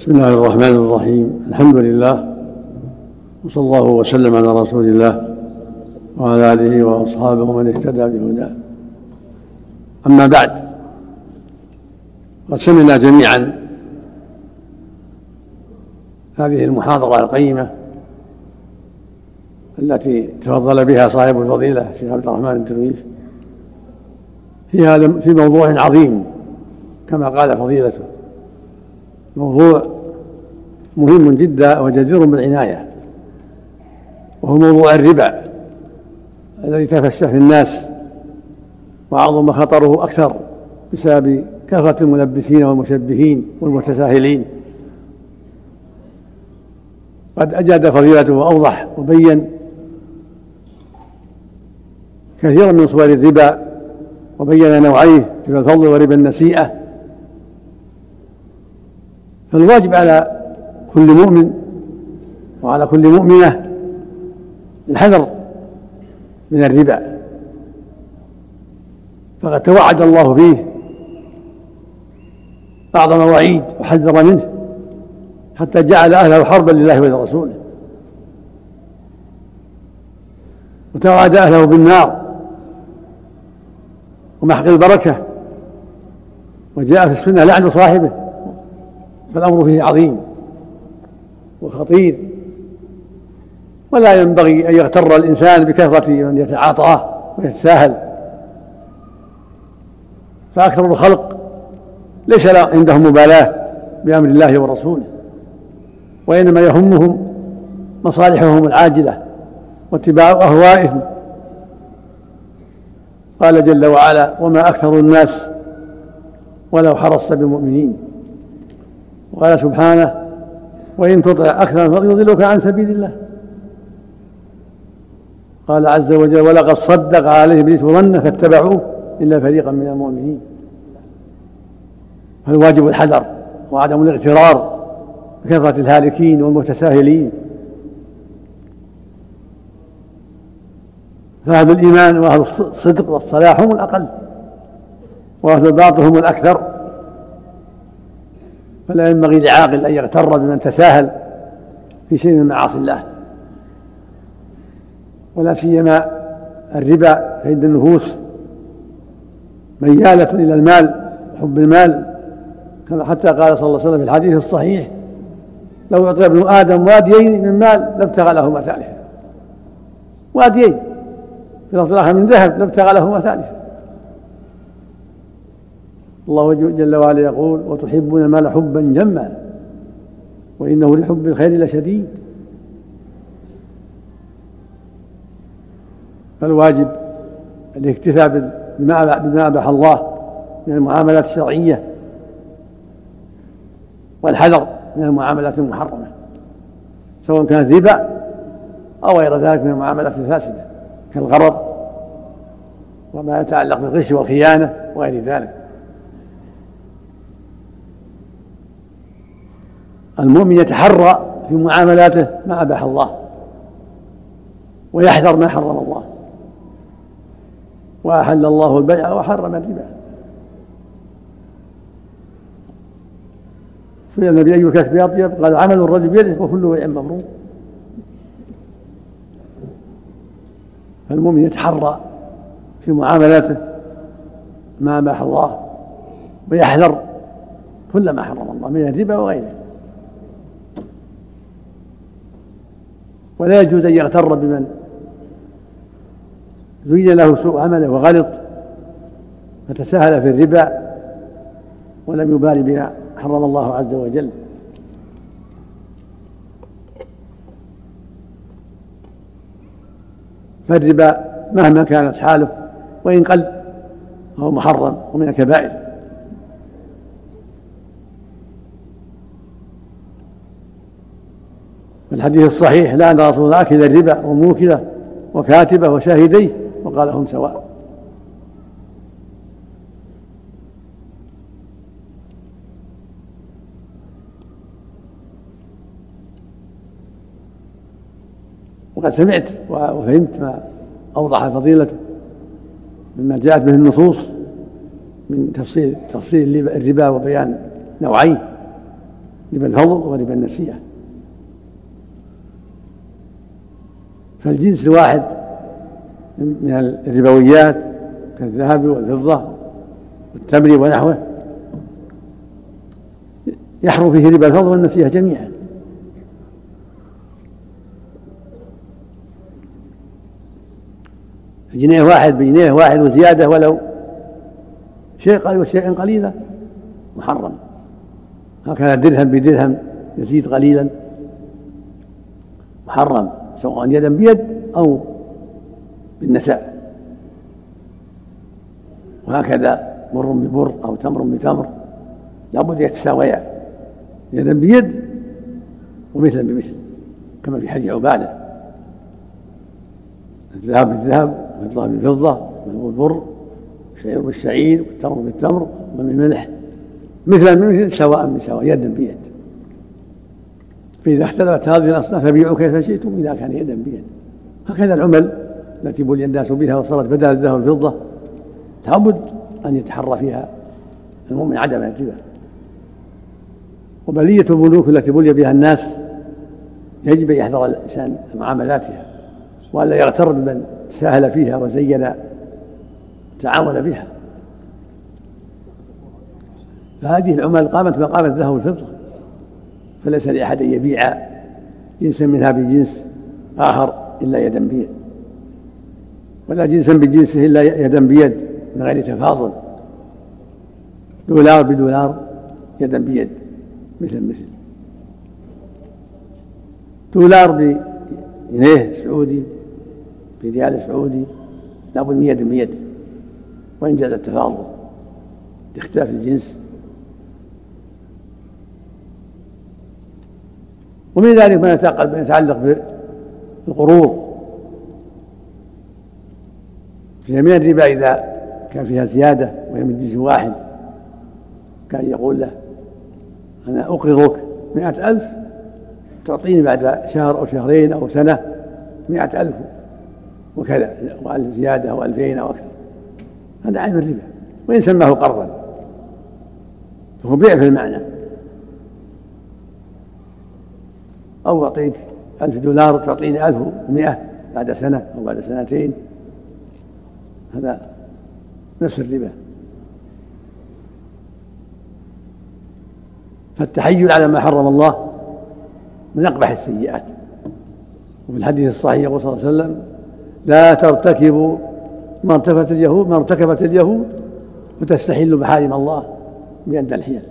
بسم الله الرحمن الرحيم الحمد لله وصلى الله وسلم على رسول الله وعلى اله واصحابه ومن اهتدى بهداه اما بعد قد سمعنا جميعا هذه المحاضره القيمه التي تفضل بها صاحب الفضيله الشيخ عبد الرحمن الدرويش في هذا في موضوع عظيم كما قال فضيلته موضوع مهم جدا وجدير بالعناية وهو موضوع الربا الذي تفشى في الناس وعظم خطره أكثر بسبب كثرة الملبسين والمشبهين والمتساهلين. قد أجاد فضيلته وأوضح وبين كثيرا من صور الربا وبين نوعيه ربا الفضل وربا النسيئة فالواجب على كل مؤمن وعلى كل مؤمنة الحذر من الربا. فقد توعد الله فيه. بعض مواعيد وحذر منه. حتى جعل أهله حربا لله ولرسوله. وتوعد أهله بالنار. ومحق البركة. وجاء في السنة لعن صاحبه. فالأمر فيه عظيم وخطير. ولا ينبغي أن يغتر الإنسان بكثرة من يتعاطاه ويتساهل. فأكثر الخلق ليس عندهم مبالاة بأمر الله ورسوله وإنما يهمهم مصالحهم العاجلة واتباع أهوائهم. قال جل وعلا وما أكثر الناس ولو حرصت بمؤمنين. وقال سبحانه وإن تطع أكثر يضلك عن سبيل الله. قال عز وجل ولقد صدق عليه ابليس ظنه فاتبعوه إلا فريقا من المؤمنين. فالواجب الحذر وعدم الاغترار بكثرة الهالكين والمتساهلين. فأهل الإيمان وأهل الصدق والصلاح هم الأقل وأهل الباطل هم الأكثر. فلا ينبغي لعاقل أن يغتر بمن تساهل في شيء من معاصي الله. ولا سيما الربا عند النفوس ميالة إلى المال وحب المال كما حتى قال صلى الله عليه وسلم في الحديث الصحيح لو أعطي ابن آدم واديين من مال لابتغى لهما ثالثا. واديين في لفظ من ذهب لابتغى لهما ثالثا. الله جل وعلا يقول وتحبون المال حبا جما وإنه لحب الخير لشديد فالواجب الاكتفاء بما أباح الله من المعاملات الشرعية والحذر من المعاملات المحرمة سواء كانت ربا أو غير ذلك من المعاملات الفاسدة كالغرض وما يتعلق بالغش والخيانة وغير ذلك. المؤمن يتحرى في معاملاته ما أباح الله ويحذر ما حرم الله وأحل الله البيع وحرم الربا. سئل النبي أي الكسب أطيب قال عمل الرجل بيده وكل بيع مبرور فالمؤمن يتحرى في معاملاته ما أباح الله ويحذر كل ما حرم الله من الربا وغيره. ولا يجوز أن يغتر بمن زين له سوء عمله وغلط فتساهل في الربا ولم يبال بما حرم الله عز وجل. فالربا مهما كانت حاله وإن قل فهو محرم ومن الكبائر. الحديث الصحيح لا أن رسول الله أكل الربا وموكله وكاتبه وشاهديه وقال هم سواء. وقد سمعت وفهمت ما أوضح فضيلته مما جاءت به النصوص من تفصيل تفصيل الربا وبيان نوعين ربا الفضل وربا النسيئة فالجنس الواحد من الربويات كالذهب والفضة والتمر ونحوه. يحرم فيه ربا الفضل والنسيئة جميعا. جنيه واحد بجنيه واحد وزيادة ولو شيء قليل وشيء قليلا محرم. هكذا درهم بدرهم يزيد قليلا. محرم. سواء يدا بيد أو بالنساء. وهكذا بر ببر أو تمر بتمر. لابد يتساويا يدا بيد ومثلا بمثل كما في حديث عبادة. الذهب بالذهب والفضة بالفضة والبر الشعير بالشعير والتمر بالتمر والملح مثلا بمثل سواء بسواء يدا بيد. فإذا اختلفت هذه الأصناف فبيعوا كيف شئتم إذا كان يدا بيد. هكذا العمل التي بلي الناس بها وصارت بدل الذهب والفضة لابد أن يتحرى فيها المؤمن عدم الربا. وبلية البنوك التي بلي بها الناس يجب أن يحذر الإنسان معاملاتها وألا يغتر بمن ساهل فيها وزين تعامل بها. فهذه العمل قامت مقام الذهب والفضة. فليس لأحد أن يبيع جنسا منها بجنس آخر إلا يدا بيد. ولا جنسا بجنسه إلا يدا بيد من غير تفاضل دولار بدولار يدا بيد مثل مثل. دولار بجنيه سعودي بريال سعودي لابد من يد بيد. وإن جاز التفاضل لاختلاف الجنس. ومن ذلك ما يتعلق بالقروض. في جميع الربا إذا كان فيها زيادة وهي من جنس واحد كان يقول له أنا أقرضك مئة ألف تعطيني بعد شهر أو شهرين أو سنة مئة ألف. وكذا وألف زيادة أو ألفين أو أكثر. هذا عين الربا. وإن سماه قرضا. فهو بيع في المعنى. أو أعطيك ألف دولار تعطيني ألف ومئة بعد سنة أو بعد سنتين. هذا نفس الربا. فالتحيل على ما حرم الله من أقبح السيئات. وفي الحديث الصحيح يقول صلى الله عليه وسلم لا ترتكبوا ما ارتكبت اليهود ما ارتكبت اليهود وتستحل محارم الله بأن الحيل.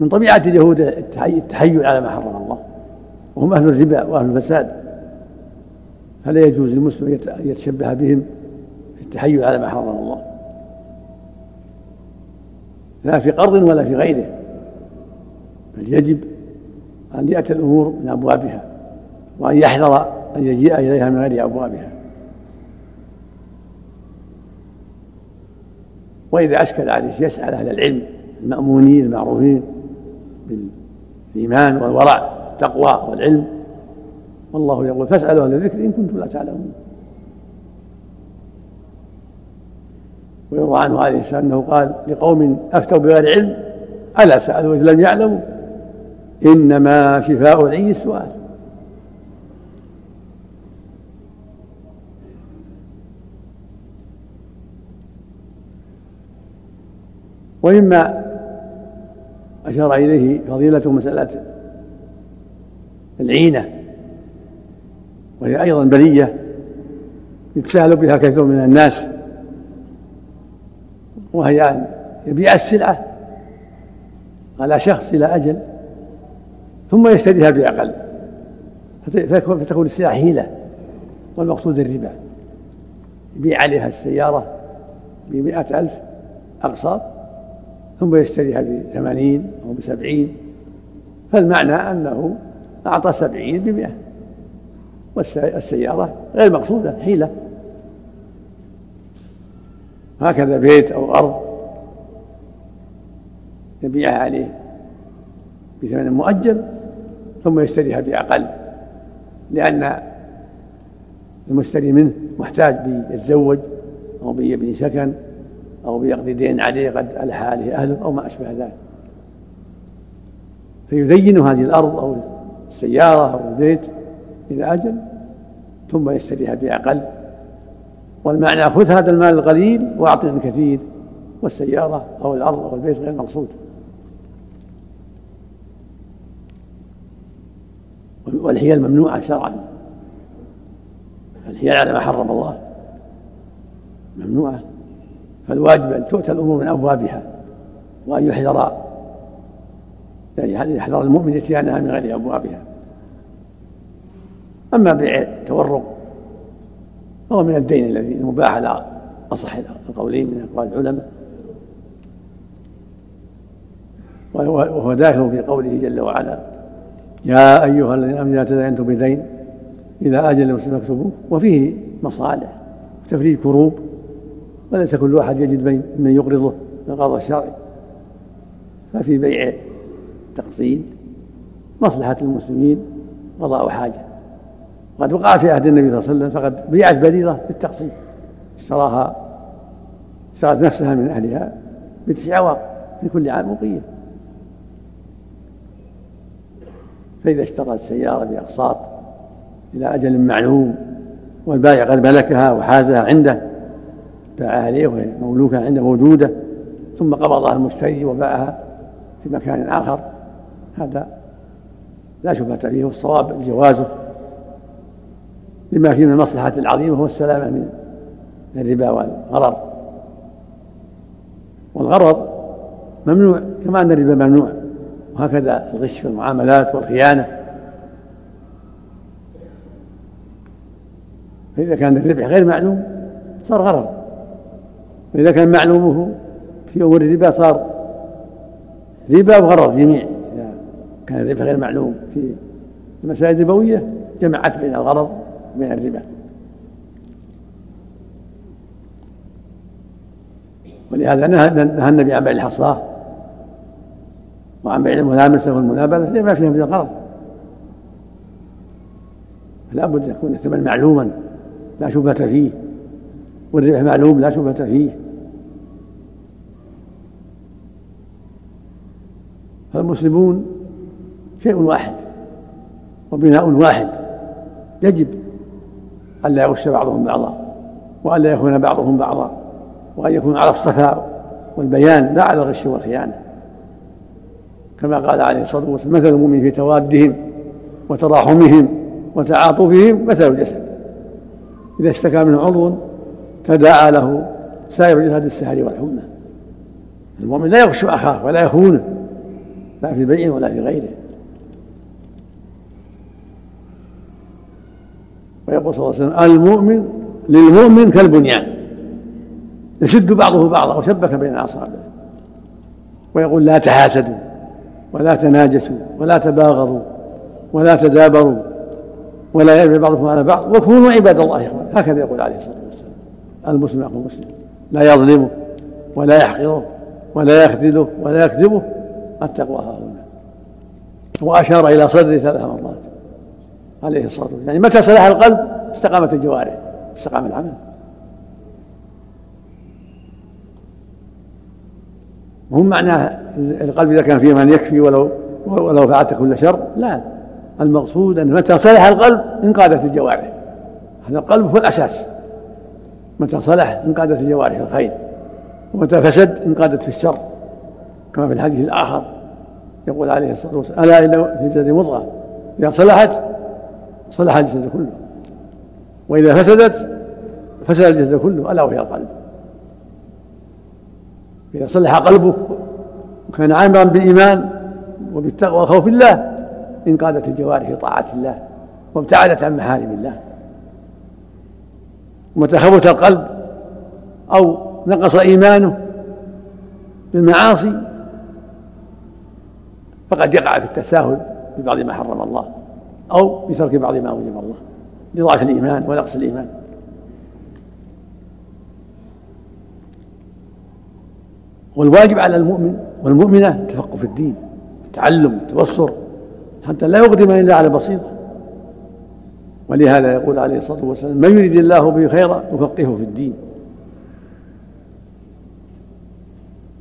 من طبيعة اليهود التحيل على ما حرم الله. وهم أهل الربا وأهل الفساد. فلا يجوز للمسلم أن يتشبه بهم في التحيل على ما حرم الله. لا في قرض ولا في غيره. بل يجب أن يأتي الأمور من أبوابها وأن يحذر أن يجيء إليها من غير أبوابها. وإذا أشكل عليه يسأل أهل العلم المأمونين المعروفين بالإيمان والورع التقوى والعلم. والله يقول فاسألوا أهل الذكر إن كنتم لا تعلمون. ويروى عنه عليه السلام أنه قال لقوم أفتوا بغير علم ألا سألوا إذ لم يعلموا؟ إنما شفاء العي السؤال. ومما أشار إليه فضيلة مسألة العينة وهي أيضا بلية يتساهل بها كثير من الناس وهي أن يبيع السلعة على شخص إلى أجل ثم يشتريها بأقل فتكون السلعة حيلة والمقصود الربا. يبيع عليها السيارة بمئة ألف أقساط ثم يشتريها بثمانين أو بسبعين فالمعنى أنه أعطى سبعين بمئة. والسيارة غير مقصودة حيلة. هكذا بيت أو أرض يبيعها عليه بثمن مؤجل ثم يشتريها بأقل لأن المشتري منه محتاج بيتزوج أو بيبني سكن. أو بيقضي دين عليه قد ألحى عليه أهله أو ما أشبه ذلك. فيزين هذه الأرض أو السيارة أو البيت إلى أجل ثم يشتريها بأقل. والمعنى خذ هذا المال القليل وأعطني الكثير والسيارة أو الأرض أو البيت غير مقصود. والحيل ممنوعة شرعا. الحيل على ما حرم الله. ممنوعة. فالواجب أن تؤتى الأمور من أبوابها وأن يحذر يعني يحذر المؤمن إتيانها من غير أبوابها. أما بيع التورق فهو من الدين الذي المباح على أصح القولين من أقوال العلماء. وهو داخل في قوله جل وعلا يا أيها الذين آمنوا إذا تداينتم بدين إلى أجل مسلم فاكتبوه. وفيه مصالح تفريج كروب وليس كل واحد يجد من يقرضه القرض الشرعي ففي بيع تقسيط مصلحة المسلمين قضاء حاجة. وقد وقع في عهد النبي صلى الله عليه وسلم فقد بيعت بريرة بالتقسيط اشتراها اشترت نفسها من أهلها بتسع عواق في كل عام وقية فإذا اشترت سيارة بأقساط إلى أجل معلوم والبائع قد ملكها وحازها عنده باعها عليه وهي مملوكة عنده موجودة ثم قبضها المشتري وباعها في مكان آخر. هذا لا شبهة فيه والصواب جوازه. لما فيه من المصلحة العظيمة هو السلامة من الربا والغرر. والغرر ممنوع كما أن الربا ممنوع. وهكذا الغش في المعاملات والخيانة. فإذا كان الربح غير معلوم صار غرر. وإذا كان معلومه في أمور الربا صار ربا وغرر جميع. إذا كان الربح غير معلوم في المسائل الربوية جمعت بين الغرض وبين الربا. ولهذا نهى النبي عن بيع الحصاة وعن بيع الملامسة والمنابذة لما فيها من الغرض. فلا بد يكون الثمن معلوما لا شبهة فيه. والربح معلوم لا شبهة فيه. فالمسلمون شيء واحد وبناء واحد. يجب ألا يغش بعضهم بعضا وألا يخون بعضهم بعضا وأن يكون على الصفاء والبيان لا على الغش والخيانة. كما قال عليه الصلاة والسلام مثل المؤمن في توادهم وتراحمهم وتعاطفهم مثل الجسد. إذا اشتكى منه عضو تداعى له سائر جسد السهر والحمى المؤمن لا يغش أخاه ولا يخونه. لا في بيع ولا في غيره. ويقول صلى الله عليه وسلم المؤمن للمؤمن كالبنيان. يشد بعضه بعضا وشبك بين اصابعه ويقول لا تحاسدوا ولا تناجسوا ولا تباغضوا ولا تدابروا ولا يرمي بعضكم على بعض وكونوا عباد الله إخوانا. هكذا يقول عليه الصلاة والسلام. المسلم أخو المسلم لا يظلمه ولا يحقره ولا يخذله ولا يكذبه التقوى ها هنا وأشار إلى صدره ثلاث مرات عليه الصلاة والسلام. يعني متى صلح القلب؟ استقامت الجوارح استقام العمل. مهم معناه القلب إذا كان فيه من يكفي ولو ولو فعلت كل شر؟ لا. المقصود أن متى صلح القلب؟ انقادت الجوارح. هذا القلب هو الأساس. متى صلح؟ انقادت الجوارح الخير. ومتى فسد؟ انقادت في الشر. كما في الحديث الآخر يقول عليه الصلاة والسلام ألا ان في الجسد مضغة؟ إذا صلحت صلح الجسد كله. وإذا فسدت فسد الجسد كله ألا وهي القلب إذا صلح قلبك وكان عامرا بالإيمان وبالتقوى وخوف الله انقادت الجوارح في طاعة الله وابتعدت عن محارم الله. ومتى خبث القلب أو نقص إيمانه بالمعاصي فقد يقع في التساهل ببعض ما حرم الله أو بترك بعض ما أوجب الله لضعف الإيمان ونقص الإيمان. والواجب على المؤمن والمؤمنة التفقه في الدين التعلم التبصر حتى لا يقدم إلا على بصيرة. ولهذا يقول عليه الصلاة والسلام من يريد الله به خيرا يفقهه في الدين.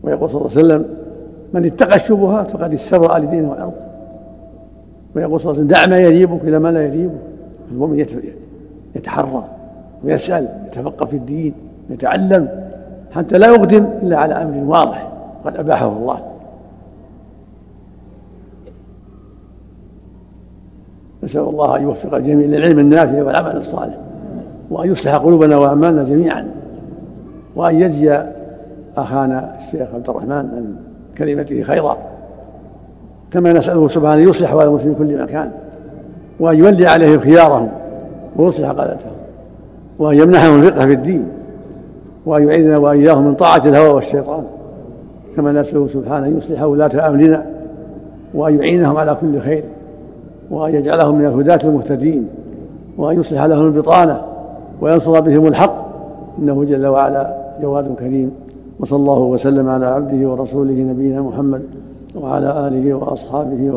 ويقول صلى الله عليه وسلم من اتقى الشبهات فقد استبرأ لدينه والأرض. ويقول صلى الله عليه وسلم دع ما يريبك إلى ما لا يريبك. المؤمن يتحرى ويسأل يتفقه في الدين يتعلم حتى لا يقدم إلا على أمر واضح قد أباحه الله. نسأل الله أن يوفق الجميع للعلم النافع والعمل الصالح وأن يصلح قلوبنا وأعمالنا جميعا وأن يجزي أخانا الشيخ عبد الرحمن كلمته خيرا كما نسأله سبحانه أن يصلح أحوال المسلمين في كل مكان وأن يولي عليهم خيارهم ويصلح قادتهم وأن يمنحهم الفقه في الدين وأن يعيذنا وإياهم من طاعة الهوى والشيطان كما نسأله سبحانه أن يصلح ولاة أمرنا وأن يعينهم على كل خير وأن يجعلهم من الهداة المهتدين وأن يصلح لهم البطانة وينصر بهم الحق إنه جل وعلا جواد كريم. وصلى الله وسلم على عبده ورسوله نبينا محمد وعلى آله وأصحابه